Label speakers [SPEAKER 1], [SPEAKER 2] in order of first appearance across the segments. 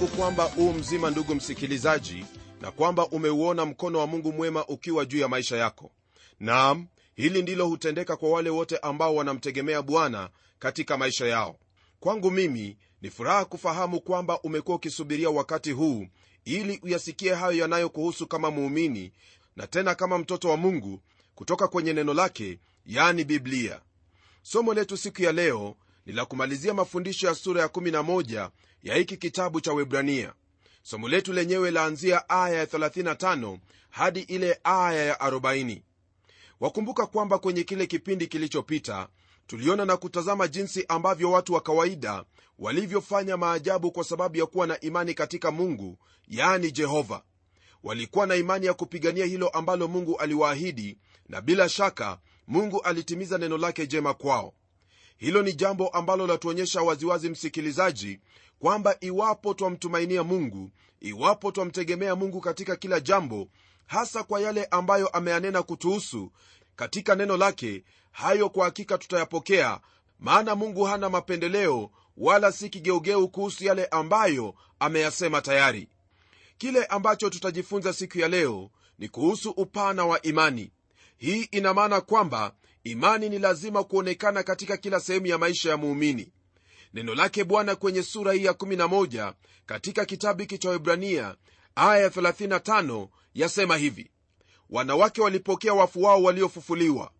[SPEAKER 1] langu kwamba u mzima ndugu msikilizaji na kwamba umeuona mkono wa mungu mwema ukiwa juu ya maisha yako. Naam hili ndilo hutendeka kwa wale wote ambao wanamtegemea bwana katika maisha yao. Kwangu mimi ni furaha kufahamu kwamba umekuwa ukisubiria wakati huu ili uyasikie hayo yanayokuhusu kama muumini na tena kama mtoto wa mungu kutoka kwenye neno lake yani biblia. Somo letu siku ya leo ni la kumalizia mafundisho ya sura ya 11 ya hiki kitabu cha webrania somo letu lenyewe laanzia aya ya 35 hadi ile aya ya 40 wakumbuka kwamba kwenye kile kipindi kilichopita tuliona na kutazama jinsi ambavyo watu wa kawaida walivyofanya maajabu kwa sababu ya kuwa na imani katika mungu yani jehova. Walikuwa na imani ya kupigania hilo ambalo mungu aliwaahidi na bila shaka mungu alitimiza neno lake jema kwao hilo ni jambo ambalo latuonyesha waziwazi msikilizaji kwamba iwapo twamtumainia mungu iwapo twamtegemea mungu katika kila jambo hasa kwa yale ambayo ameyanena kutuhusu katika neno lake hayo kwa hakika tutayapokea maana mungu hana mapendeleo wala si kigeugeu kuhusu yale ambayo ameyasema tayari. Kile ambacho tutajifunza siku ya leo ni kuhusu upana wa imani. Hii ina maana kwamba imani ni lazima kuonekana katika kila sehemu ya maisha ya muumini. Neno lake bwana kwenye sura hii ya 11 katika kitabu hiki cha webrania aya ya 35 yasema hivi. Wanawake walipokea wafu wao waliofufuliwa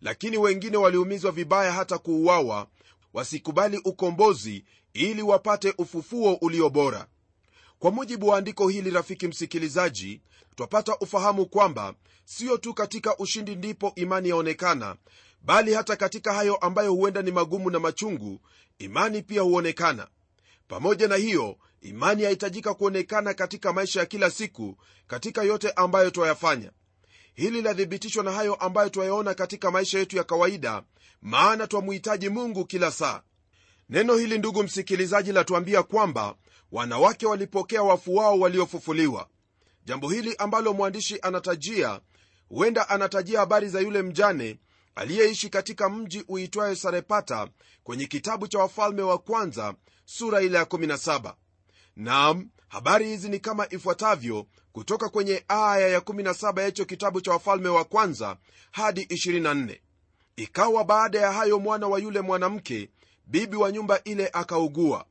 [SPEAKER 1] lakini wengine waliumizwa vibaya hata kuuawa. Wasikubali ukombozi ili wapate ufufuo ulio bora kwa mujibu wa andiko hili rafiki msikilizaji twapata ufahamu kwamba siyo tu katika ushindi ndipo imani yaonekana bali hata katika hayo ambayo huenda ni magumu na machungu imani pia huonekana. Pamoja na hiyo imani yahitajika kuonekana katika maisha ya kila siku katika yote ambayo twayafanya. Hili lathibitishwa na hayo ambayo twayaona katika maisha yetu ya kawaida maana twamuhitaji mungu kila saa. Neno hili ndugu msikilizaji latuambia kwamba wanawake walipokea wafu wao waliofufuliwa. Jambo hili ambalo mwandishi anatajia huenda anatajia habari za yule mjane aliyeishi katika mji uitwayo sarepata kwenye kitabu cha wafalme wa kwanza sura ile ya 17 nam habari hizi ni kama ifuatavyo kutoka kwenye aya ya 17 ya kitabu cha wafalme wa kwanza hadi 24 ikawa baada ya hayo mwana wa yule mwanamke bibi wa nyumba ile akaugua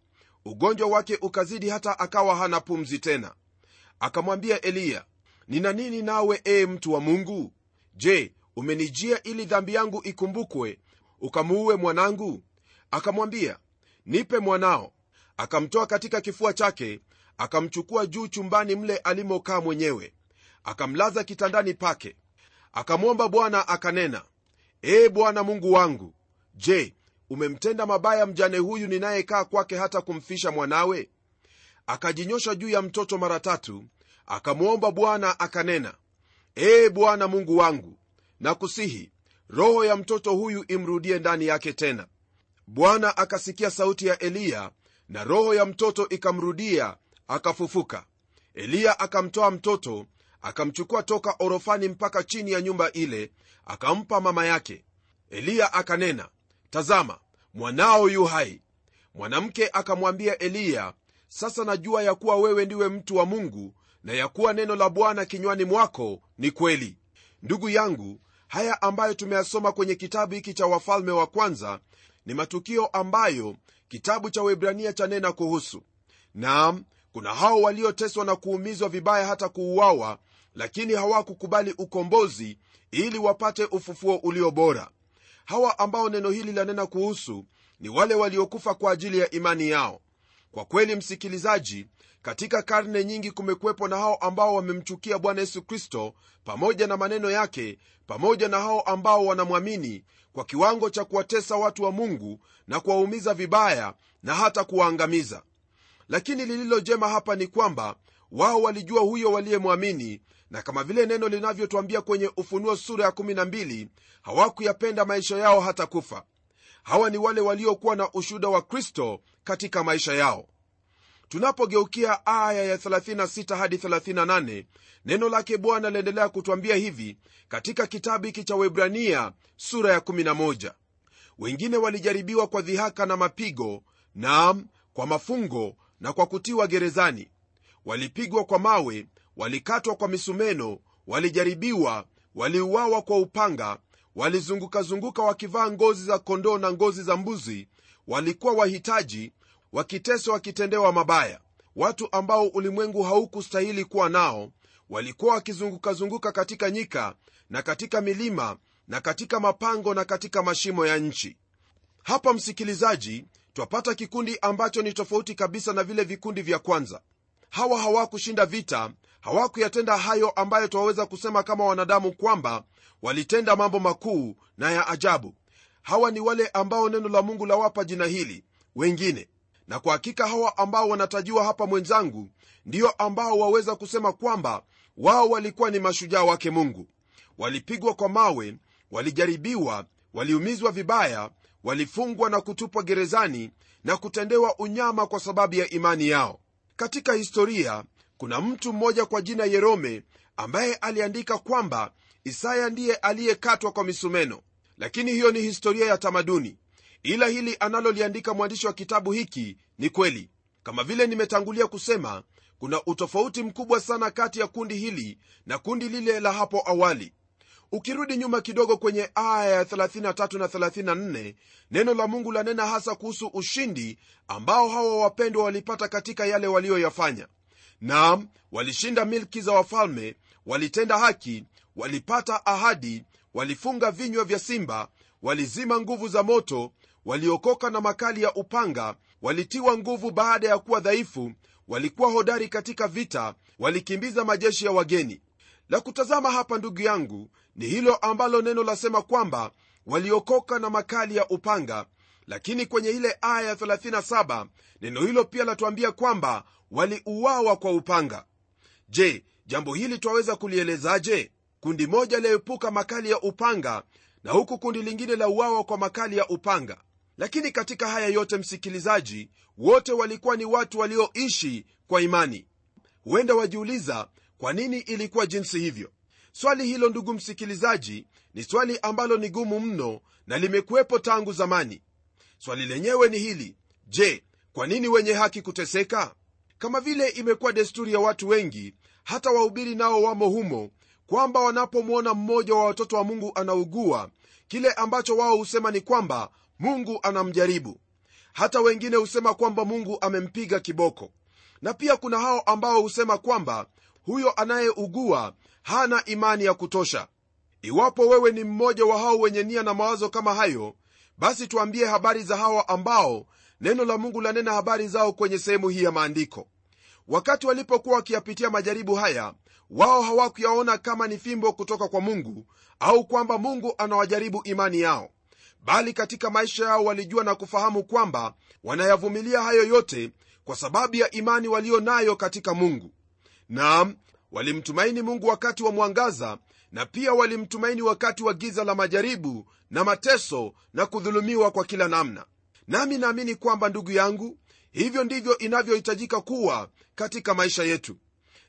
[SPEAKER 1] ugonjwa wake ukazidi hata akawa hana pumzi tena. Akamwambia eliya nina nini nawe ee mtu wa mungu? Je umenijia ili dhambi yangu ikumbukwe ukamuue mwanangu? Akamwambia nipe mwanao. Akamtoa katika kifua chake akamchukua juu chumbani mle alimokaa mwenyewe. Akamlaza kitandani pake. Akamwomba bwana akanena ee bwana mungu wangu je umemtenda mabaya mjane huyu ninayekaa kwake hata kumfisha mwanawe? Akajinyosha juu ya mtoto mara tatu akamwomba bwana akanena ee bwana mungu wangu nakusihi roho ya mtoto huyu imrudie ndani yake tena. Bwana akasikia sauti ya eliya na roho ya mtoto ikamrudia akafufuka. Eliya akamtoa mtoto akamchukua toka orofani mpaka chini ya nyumba ile akampa mama yake. Eliya akanena tazama mwanao yu hai. Mwanamke akamwambia eliya sasa najua ya kuwa wewe ndiwe mtu wa mungu na ya kuwa neno la bwana kinywani mwako ni kweli. Ndugu yangu haya ambayo tumeyasoma kwenye kitabu hiki cha wafalme wa kwanza ni matukio ambayo kitabu cha webrania chanena kuhusu. Naam kuna hao walioteswa na kuumizwa vibaya hata kuuawa lakini hawakukubali ukombozi ili wapate ufufuo ulio bora hawa ambao neno hili lanena kuhusu ni wale waliokufa kwa ajili ya imani yao. Kwa kweli msikilizaji katika karne nyingi kumekuwepo na hao ambao wamemchukia bwana yesu kristo pamoja na maneno yake pamoja na hao ambao wanamwamini kwa kiwango cha kuwatesa watu wa mungu na kuwaumiza vibaya na hata kuwaangamiza. Lakini lililo jema hapa ni kwamba wao walijua huyo waliyemwamini na kama vile neno linavyotwambia kwenye ufunuo sura ya 12 hawakuyapenda maisha yao hata kufa. Hawa ni wale waliokuwa na ushuda wa kristo katika maisha yao. Tunapogeukia aya ya 36 hadi 38 neno lake bwana laendelea kutwambia hivi katika kitabu hiki cha webrania sura ya 11 wengine walijaribiwa kwa dhihaka na mapigo naam kwa mafungo na kwa kutiwa gerezani. Walipigwa kwa mawe walikatwa kwa misumeno walijaribiwa waliuawa kwa upanga walizungukazunguka wakivaa ngozi za kondoo na ngozi za mbuzi walikuwa wahitaji wakiteswa wakitendewa mabaya. Watu ambao ulimwengu haukustahili kuwa nao walikuwa wakizungukazunguka katika nyika na katika milima na katika mapango na katika mashimo ya nchi. Hapa msikilizaji twapata kikundi ambacho ni tofauti kabisa na vile vikundi vya kwanza. Hawa hawakushinda vita hawakuyatenda hayo ambayo twaweza kusema kama wanadamu kwamba walitenda mambo makuu na ya ajabu. Hawa ni wale ambao neno la mungu lawapa jina hili wengine. Na kwa hakika hawa ambao wanatajiwa hapa mwenzangu ndiyo ambao waweza kusema kwamba wao walikuwa ni mashujaa wake mungu. Walipigwa kwa mawe walijaribiwa waliumizwa vibaya walifungwa na kutupwa gerezani na kutendewa unyama kwa sababu ya imani yao. Katika historia kuna mtu mmoja kwa jina yerome ambaye aliandika kwamba isaya ndiye aliyekatwa kwa misumeno. Lakini hiyo ni historia ya tamaduni. Ila hili analoliandika mwandishi wa kitabu hiki ni kweli. Kama vile nimetangulia kusema kuna utofauti mkubwa sana kati ya kundi hili na kundi lile la hapo awali. Ukirudi nyuma kidogo kwenye aya ya 33 na 34 neno la mungu lanena hasa kuhusu ushindi ambao hawa wapendwa walipata katika yale walioyafanya naam walishinda milki za wafalme walitenda haki walipata ahadi walifunga vinywa vya simba walizima nguvu za moto waliokoka na makali ya upanga walitiwa nguvu baada ya kuwa dhaifu walikuwa hodari katika vita walikimbiza majeshi ya wageni. La kutazama hapa ndugu yangu ni hilo ambalo neno lasema kwamba waliokoka na makali ya upanga. Lakini kwenye ile aya ya 37 neno hilo pia latuambia kwamba waliuawa kwa upanga. Je jambo hili twaweza kulielezaje? Kundi moja laepuka makali ya upanga na huku kundi lingine la uawa kwa makali ya upanga. Lakini katika haya yote msikilizaji wote walikuwa ni watu walioishi kwa imani. Huenda wajiuliza kwa nini ilikuwa jinsi hivyo? Swali hilo ndugu msikilizaji ni swali ambalo ni gumu mno na limekuwepo tangu zamani. Swali lenyewe ni hili. Je kwa nini wenye haki kuteseka kama vile imekuwa desturi ya watu wengi hata wahubiri nao wamo humo kwamba wanapomwona mmoja wa watoto wa mungu anaugua kile ambacho wao husema ni kwamba mungu anamjaribu. Hata wengine husema kwamba mungu amempiga kiboko. Na pia kuna hao ambao husema kwamba huyo anayeugua hana imani ya kutosha. Iwapo wewe ni mmoja wa hao wenye nia na mawazo kama hayo basi tuambie habari za hawa ambao neno la mungu lanena habari zao kwenye sehemu hii ya maandiko. Wakati walipokuwa wakiyapitia majaribu haya wao hawakuyaona kama ni fimbo kutoka kwa mungu au kwamba mungu anawajaribu imani yao. Bali katika maisha yao walijua na kufahamu kwamba wanayavumilia hayo yote kwa sababu ya imani walio nayo katika mungu. Naam walimtumaini mungu wakati wa mwangaza na pia walimtumaini wakati wa giza la majaribu na mateso na kudhulumiwa kwa kila namna nami naamini kwamba ndugu yangu hivyo ndivyo inavyohitajika kuwa katika maisha yetu.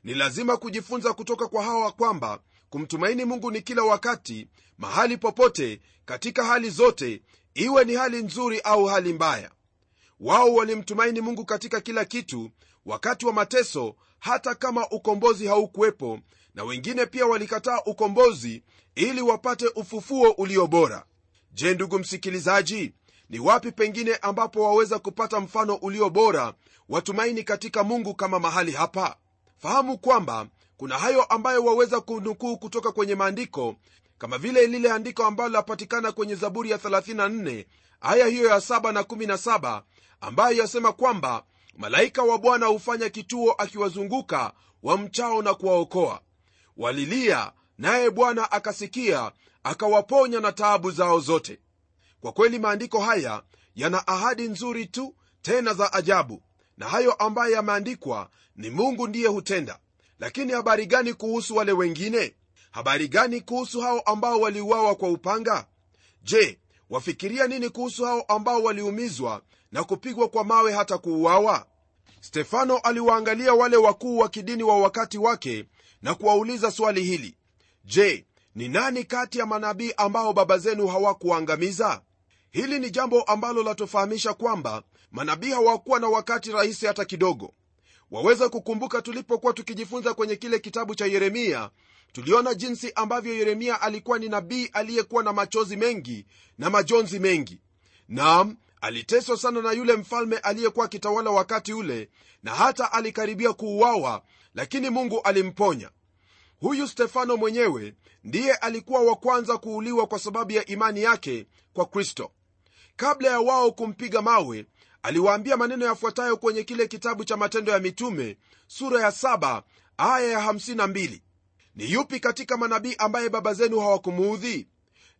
[SPEAKER 1] Ni lazima kujifunza kutoka kwa hawa kwamba kumtumaini mungu ni kila wakati mahali popote katika hali zote iwe ni hali nzuri au hali mbaya. Wao walimtumaini mungu katika kila kitu wakati wa mateso hata kama ukombozi haukuwepo na wengine pia walikataa ukombozi ili wapate ufufuo ulio bora. Je ndugu msikilizaji ni wapi pengine ambapo waweza kupata mfano ulio bora watumaini katika mungu kama mahali hapa? Fahamu kwamba kuna hayo ambayo waweza kunukuu kutoka kwenye maandiko kama vile lile andiko ambalo lapatikana kwenye zaburi ya 34 aya hiyo ya 7 na 17 ambayo yasema kwamba malaika wa bwana hufanya kituo akiwazunguka wamchao na kuwaokoa. Walilia naye bwana akasikia akawaponya na taabu zao zote kwa kweli maandiko haya yana ahadi nzuri tu tena za ajabu. Na hayo ambayo yameandikwa ni mungu ndiye hutenda. Lakini habari gani kuhusu wale wengine? Habari gani kuhusu hao ambao waliuawa kwa upanga? Je wafikiria nini kuhusu hao ambao waliumizwa na kupigwa kwa mawe hata kuuawa? Stefano aliwaangalia wale wakuu wa kidini wa wakati wake na kuwauliza swali hili. Je ni nani kati ya manabii ambao baba zenu hawakuangamiza hili ni jambo ambalo latufahamisha kwamba manabii hawakuwa na wakati rahisi hata kidogo. Waweza kukumbuka tulipokuwa tukijifunza kwenye kile kitabu cha yeremia tuliona jinsi ambavyo yeremia alikuwa ni nabii aliyekuwa na machozi mengi na majonzi mengi. Nam aliteswa sana na yule mfalme aliyekuwa akitawala wakati ule na hata alikaribia kuuawa lakini mungu alimponya. Huyu stefano mwenyewe ndiye alikuwa wa kwanza kuuliwa kwa sababu ya imani yake kwa kristo kabla ya wao kumpiga mawe aliwaambia maneno yafuatayo kwenye kile kitabu cha matendo ya mitume sura ya 7 aya ya 52 ni yupi katika manabii ambaye baba zenu hawakumuudhi?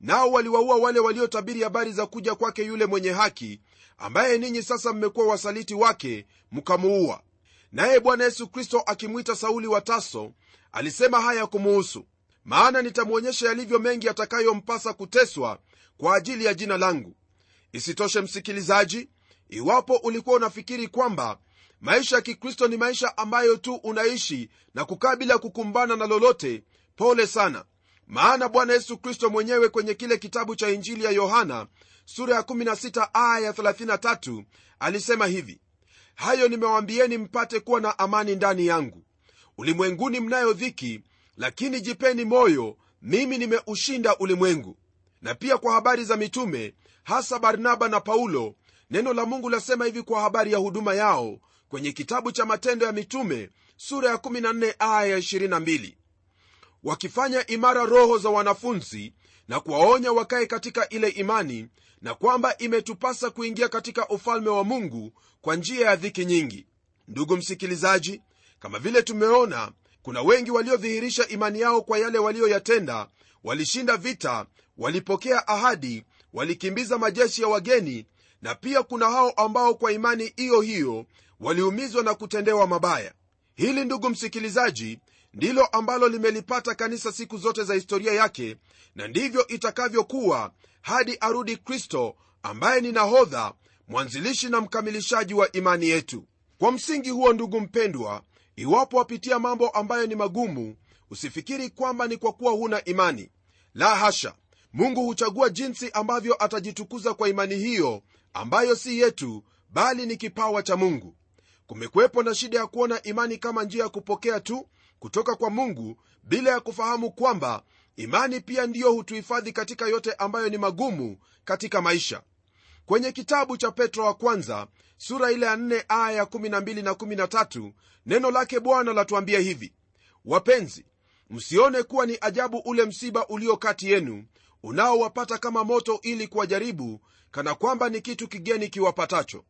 [SPEAKER 1] Nao waliwaua wale waliotabiri habari za kuja kwake yule mwenye haki ambaye ninyi sasa mmekuwa wasaliti wake mkamuua. Naye bwana yesu kristo akimwita sauli wa taso alisema haya kumuhusu. Maana nitamwonyesha yalivyo mengi atakayompasa kuteswa kwa ajili ya jina langu isitoshe msikilizaji iwapo ulikuwa unafikiri kwamba maisha ya kikristo ni maisha ambayo tu unaishi na kukaa bila kukumbana na lolote pole sana. Maana bwana yesu kristo mwenyewe kwenye kile kitabu cha injili ya yohana sura ya 16 aya ya 33 alisema hivi hayo nimewambieni mpate kuwa na amani ndani yangu. Ulimwenguni mnayo dhiki lakini jipeni moyo mimi nimeushinda ulimwengu. Na pia kwa habari za mitume hasa barnaba na paulo neno la mungu lasema hivi kwa habari ya huduma yao kwenye kitabu cha matendo ya mitume sura ya 14 aya ya 22 wakifanya imara roho za wanafunzi na kuwaonya wakae katika ile imani na kwamba imetupasa kuingia katika ufalme wa mungu kwa njia ya dhiki nyingi. Ndugu msikilizaji kama vile tumeona kuna wengi waliodhihirisha imani yao kwa yale waliyoyatenda walishinda vita walipokea ahadi walikimbiza majeshi ya wageni na pia kuna hao ambao kwa imani hiyo hiyo waliumizwa na kutendewa mabaya. Hili ndugu msikilizaji ndilo ambalo limelipata kanisa siku zote za historia yake na ndivyo itakavyokuwa hadi arudi kristo ambaye ni nahodha mwanzilishi na mkamilishaji wa imani yetu. Kwa msingi huo ndugu mpendwa iwapo wapitia mambo ambayo ni magumu usifikiri kwamba ni kwa kuwa huna imani. La hasha mungu huchagua jinsi ambavyo atajitukuza kwa imani hiyo ambayo si yetu bali ni kipawa cha mungu. Kumekuwepo na shida ya kuona imani kama njia ya kupokea tu kutoka kwa mungu bila ya kufahamu kwamba imani pia ndiyo hutuhifadhi katika yote ambayo ni magumu katika maisha. Kwenye kitabu cha petro wa kwanza sura ile ya 4 aya ya 12 na 13 neno lake bwana latuambia hivi. Wapenzi msione kuwa ni ajabu ule msiba ulio kati yenu unaowapata kama moto ili kuwajaribu kana kwamba ni kitu kigeni kiwapatacho.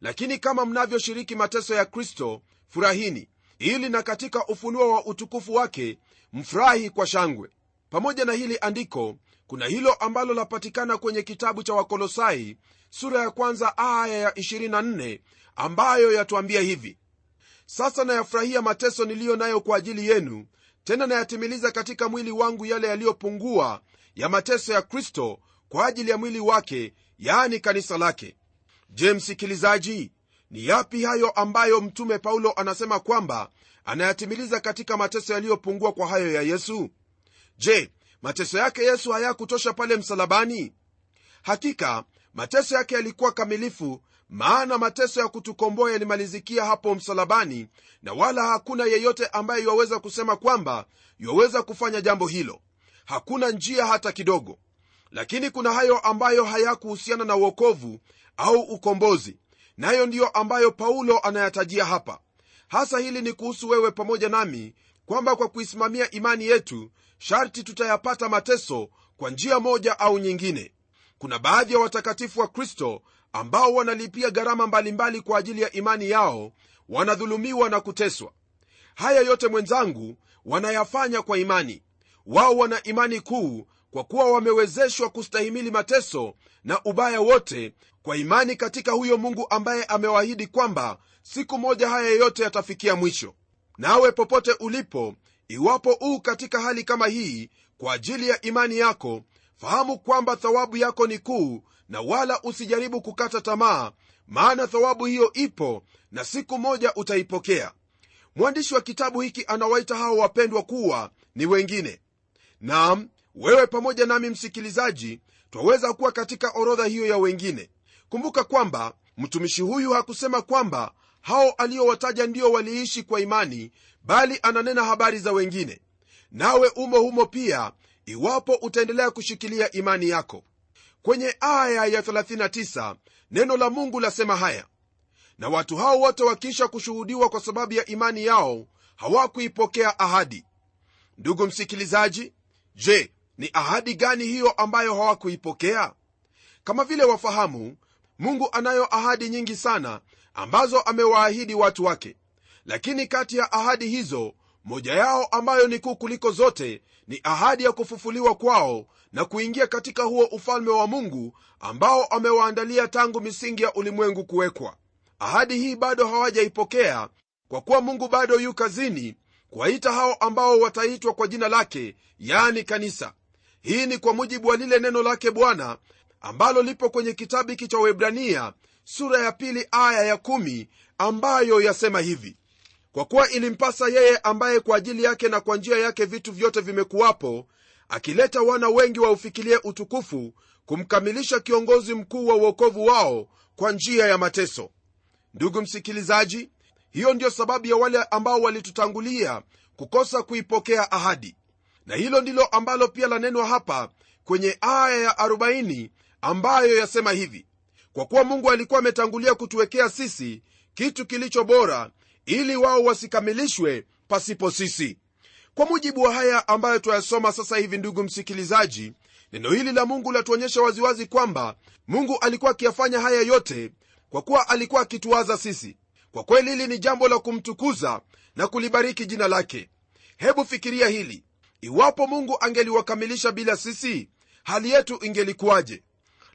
[SPEAKER 1] Lakini kama mnavyoshiriki mateso ya kristo furahini. Ili na katika ufunuo wa utukufu wake mfurahi kwa shangwe. Pamoja na hili andiko kuna hilo ambalo lapatikana kwenye kitabu cha wakolosai sura ya kwanza aya ya 24 ambayo yatuambia hivi. Sasa nayafurahia mateso niliyo nayo kwa ajili yenu tena nayatimiliza katika mwili wangu yale yaliyopungua ya mateso ya kristo kwa ajili ya mwili wake yaani kanisa lake. Je msikilizaji ni yapi hayo ambayo mtume paulo anasema kwamba anayatimiliza katika mateso yaliyopungua kwa hayo ya yesu? Je mateso yake yesu hayakutosha pale msalabani? Hakika mateso yake yalikuwa kamilifu maana mateso ya kutukomboa yalimalizikia hapo msalabani na wala hakuna yeyote ambaye yuwaweza kusema kwamba yuwaweza kufanya jambo hilo hakuna njia hata kidogo. Lakini kuna hayo ambayo hayakuhusiana na uokovu au ukombozi nayo ndiyo ambayo paulo anayatajia hapa. Hasa hili ni kuhusu wewe pamoja nami kwamba kwa kuisimamia imani yetu sharti tutayapata mateso kwa njia moja au nyingine. Kuna baadhi ya watakatifu wa kristo ambao wanalipia gharama mbalimbali kwa ajili ya imani yao wanadhulumiwa na kuteswa. Haya yote mwenzangu wanayafanya kwa imani wao wana imani kuu kwa kuwa wamewezeshwa kustahimili mateso na ubaya wote kwa imani katika huyo mungu ambaye amewaahidi kwamba siku moja haya yote yatafikia mwisho. Nawe popote ulipo iwapo uu katika hali kama hii kwa ajili ya imani yako fahamu kwamba thawabu yako ni kuu na wala usijaribu kukata tamaa maana thawabu hiyo ipo na siku moja utaipokea. Mwandishi wa kitabu hiki anawaita hao wapendwa kuwa ni wengine nam wewe pamoja nami msikilizaji twaweza kuwa katika orodha hiyo ya wengine. Kumbuka kwamba mtumishi huyu hakusema kwamba hao aliowataja ndio waliishi kwa imani bali ananena habari za wengine. Nawe umo humo pia iwapo utaendelea kushikilia imani yako. Kwenye aya ya 39 neno la mungu lasema haya na watu hao wote wakiisha kushuhudiwa kwa sababu ya imani yao hawakuipokea ahadi. Ndugu msikilizaji je ni ahadi gani hiyo ambayo hawakuipokea? Kama vile wafahamu mungu anayo ahadi nyingi sana ambazo amewaahidi watu wake. Lakini kati ya ahadi hizo moja yao ambayo ni kuu kuliko zote ni ahadi ya kufufuliwa kwao na kuingia katika huo ufalme wa mungu ambao amewaandalia tangu misingi ya ulimwengu kuwekwa. Ahadi hii bado hawajaipokea kwa kuwa mungu bado yu kazini kuwaita hao ambao wataitwa kwa jina lake yani kanisa. Hii ni kwa mujibu wa lile neno lake bwana ambalo lipo kwenye kitabu hiki cha webrania sura ya pili aya ya kumi ambayo yasema hivi. Kwa kuwa ilimpasa yeye ambaye kwa ajili yake na kwa njia yake vitu vyote vimekuwapo akileta wana wengi waufikilie utukufu kumkamilisha kiongozi mkuu wa uokovu wao kwa njia ya mateso. Ndugu msikilizaji hiyo ndiyo sababu ya wale ambao walitutangulia kukosa kuipokea ahadi. Na hilo ndilo ambalo pia lanenwa hapa kwenye aya ya 40 ambayo yasema hivi. Kwa kuwa mungu alikuwa ametangulia kutuwekea sisi kitu kilicho bora ili wao wasikamilishwe pasipo sisi. Kwa mujibu wa haya ambayo twayasoma sasa hivi ndugu msikilizaji neno hili la mungu latuonyesha waziwazi kwamba mungu alikuwa akiyafanya haya yote kwa kuwa alikuwa akituwaza sisi kwa kweli hili ni jambo la kumtukuza na kulibariki jina lake. Hebu fikiria hili. Iwapo mungu angeliwakamilisha bila sisi hali yetu ingelikuwaje?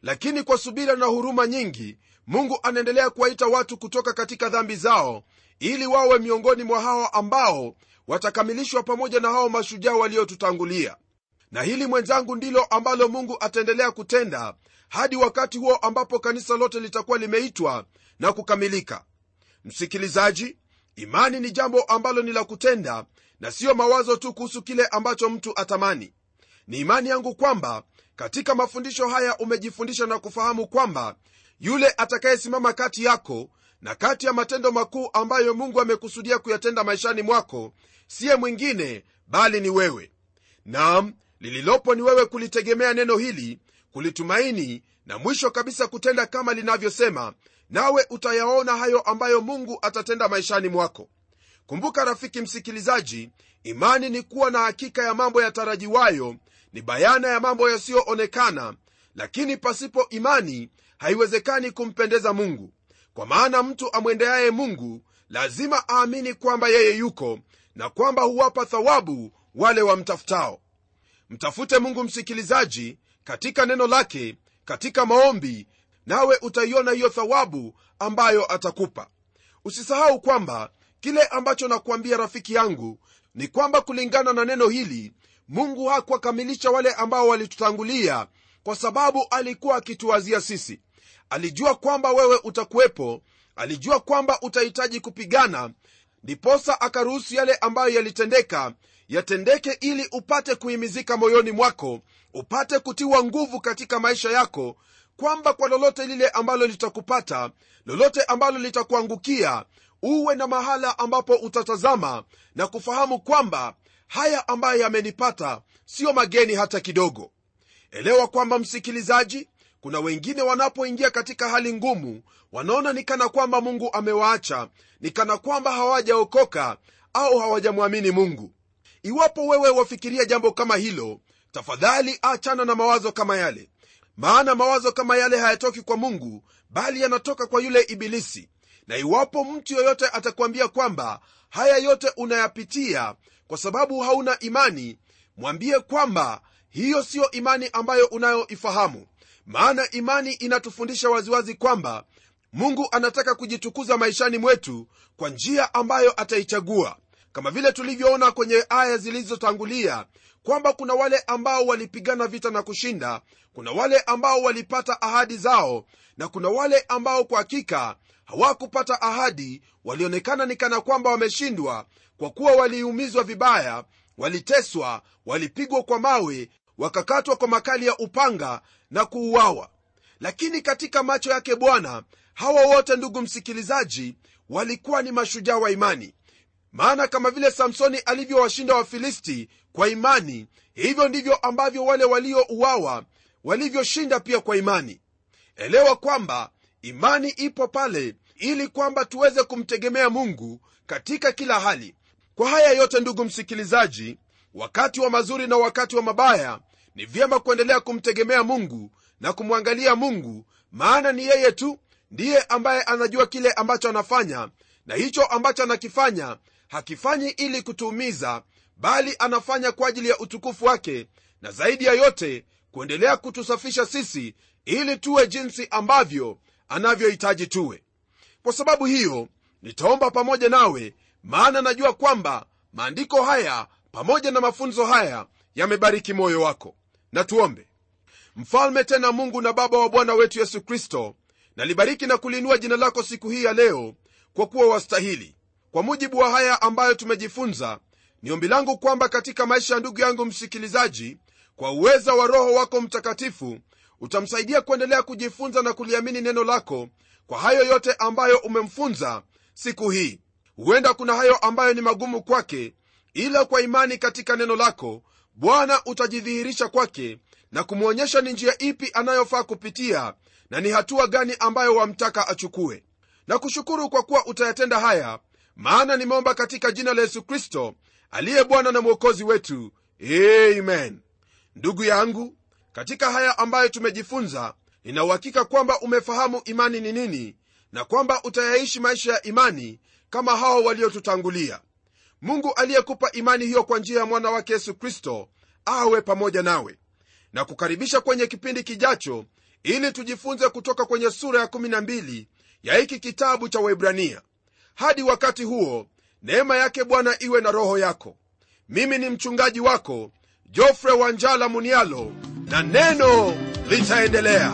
[SPEAKER 1] Lakini kwa subira na huruma nyingi mungu anaendelea kuwaita watu kutoka katika dhambi zao ili wawe miongoni mwa hao ambao watakamilishwa pamoja na hao mashujaa waliotutangulia. Na hili mwenzangu ndilo ambalo mungu ataendelea kutenda hadi wakati huo ambapo kanisa lote litakuwa limeitwa na kukamilika msikilizaji imani ni jambo ambalo ni la kutenda na siyo mawazo tu kuhusu kile ambacho mtu atamani. Ni imani yangu kwamba katika mafundisho haya umejifundisha na kufahamu kwamba yule atakayesimama kati yako na kati ya matendo makuu ambayo mungu amekusudia kuyatenda maishani mwako siye mwingine bali ni wewe. Nam lililopo ni wewe kulitegemea neno hili kulitumaini na mwisho kabisa kutenda kama linavyosema nawe utayaona hayo ambayo mungu atatenda maishani mwako. Kumbuka rafiki msikilizaji imani ni kuwa na hakika ya mambo yatarajiwayo ni bayana ya mambo yasiyoonekana lakini pasipo imani haiwezekani kumpendeza mungu. Kwa maana mtu amwendeaye mungu lazima aamini kwamba yeye yuko na kwamba huwapa thawabu wale wamtafutao. Mtafute mungu msikilizaji katika neno lake katika maombi nawe utaiona hiyo thawabu ambayo atakupa. Usisahau kwamba kile ambacho nakuambia rafiki yangu ni kwamba kulingana na neno hili mungu hakuwakamilisha wale ambao walitutangulia kwa sababu alikuwa akituwazia sisi. Alijua kwamba wewe utakuwepo alijua kwamba utahitaji kupigana ndiposa akaruhusu yale ambayo yalitendeka yatendeke ili upate kuhimizika moyoni mwako upate kutiwa nguvu katika maisha yako kwamba kwa lolote lile ambalo litakupata lolote ambalo litakuangukia uwe na mahala ambapo utatazama na kufahamu kwamba haya ambayo yamenipata siyo mageni hata kidogo. Elewa kwamba msikilizaji kuna wengine wanapoingia katika hali ngumu wanaona ni kana kwamba mungu amewaacha ni kana kwamba hawajaokoka au hawajamwamini mungu. Iwapo wewe wafikiria jambo kama hilo tafadhali achana na mawazo kama yale maana mawazo kama yale hayatoki kwa mungu bali yanatoka kwa yule ibilisi. Na iwapo mtu yoyote atakwambia kwamba haya yote unayapitia kwa sababu hauna imani mwambie kwamba hiyo siyo imani ambayo unayoifahamu. Maana imani inatufundisha waziwazi kwamba mungu anataka kujitukuza maishani mwetu kwa njia ambayo ataichagua kama vile tulivyoona kwenye aya zilizotangulia kwamba kuna wale ambao walipigana vita na kushinda kuna wale ambao walipata ahadi zao na kuna wale ambao kwa hakika hawakupata ahadi walionekana ni kana kwamba wameshindwa kwa kuwa waliumizwa vibaya waliteswa walipigwa kwa mawe wakakatwa kwa makali ya upanga na kuuawa. Lakini katika macho yake bwana hawa wote ndugu msikilizaji walikuwa ni mashujaa wa imani maana kama vile samsoni alivyowashinda wafilisti kwa imani hivyo ndivyo ambavyo wale waliouawa walivyoshinda pia kwa imani. Elewa kwamba imani ipo pale ili kwamba tuweze kumtegemea mungu katika kila hali. Kwa haya yote ndugu msikilizaji wakati wa mazuri na wakati wa mabaya ni vyema kuendelea kumtegemea mungu na kumwangalia mungu maana ni yeye tu ndiye ambaye anajua kile ambacho anafanya na hicho ambacho anakifanya hakifanyi ili kutuumiza bali anafanya kwa ajili ya utukufu wake na zaidi ya yote kuendelea kutusafisha sisi ili tuwe jinsi ambavyo anavyohitaji tuwe. Kwa sababu hiyo nitaomba pamoja nawe maana najua kwamba maandiko haya pamoja na mafunzo haya yamebariki moyo wako. Na tuombe. Mfalme tena mungu na baba wa bwana wetu yesu kristo nalibariki na kuliinua jina lako siku hii ya leo kwa kuwa wastahili kwa mujibu wa haya ambayo tumejifunza ni ombi langu kwamba katika maisha ya ndugu yangu msikilizaji kwa uweza wa roho wako mtakatifu utamsaidia kuendelea kujifunza na kuliamini neno lako kwa hayo yote ambayo umemfunza siku hii. Huenda kuna hayo ambayo ni magumu kwake ila kwa imani katika neno lako bwana utajidhihirisha kwake na kumwonyesha ni njia ipi anayofaa kupitia na ni hatua gani ambayo wamtaka achukue. Na kushukuru kwa kuwa utayatenda haya maana nimeomba katika jina la yesu kristo aliye bwana na mwokozi wetu. Amen. Ndugu yangu katika haya ambayo tumejifunza ninauhakika kwamba umefahamu imani ni nini na kwamba utayaishi maisha ya imani kama hao waliotutangulia. Mungu aliyekupa imani hiyo kwa njia ya mwana wake yesu kristo awe pamoja nawe. Na kukaribisha kwenye kipindi kijacho ili tujifunze kutoka kwenye sura ya 12 ya hiki kitabu cha waibrania hadi wakati huo neema yake bwana iwe na roho yako. Mimi ni mchungaji wako jofre wanjala munialo na neno litaendelea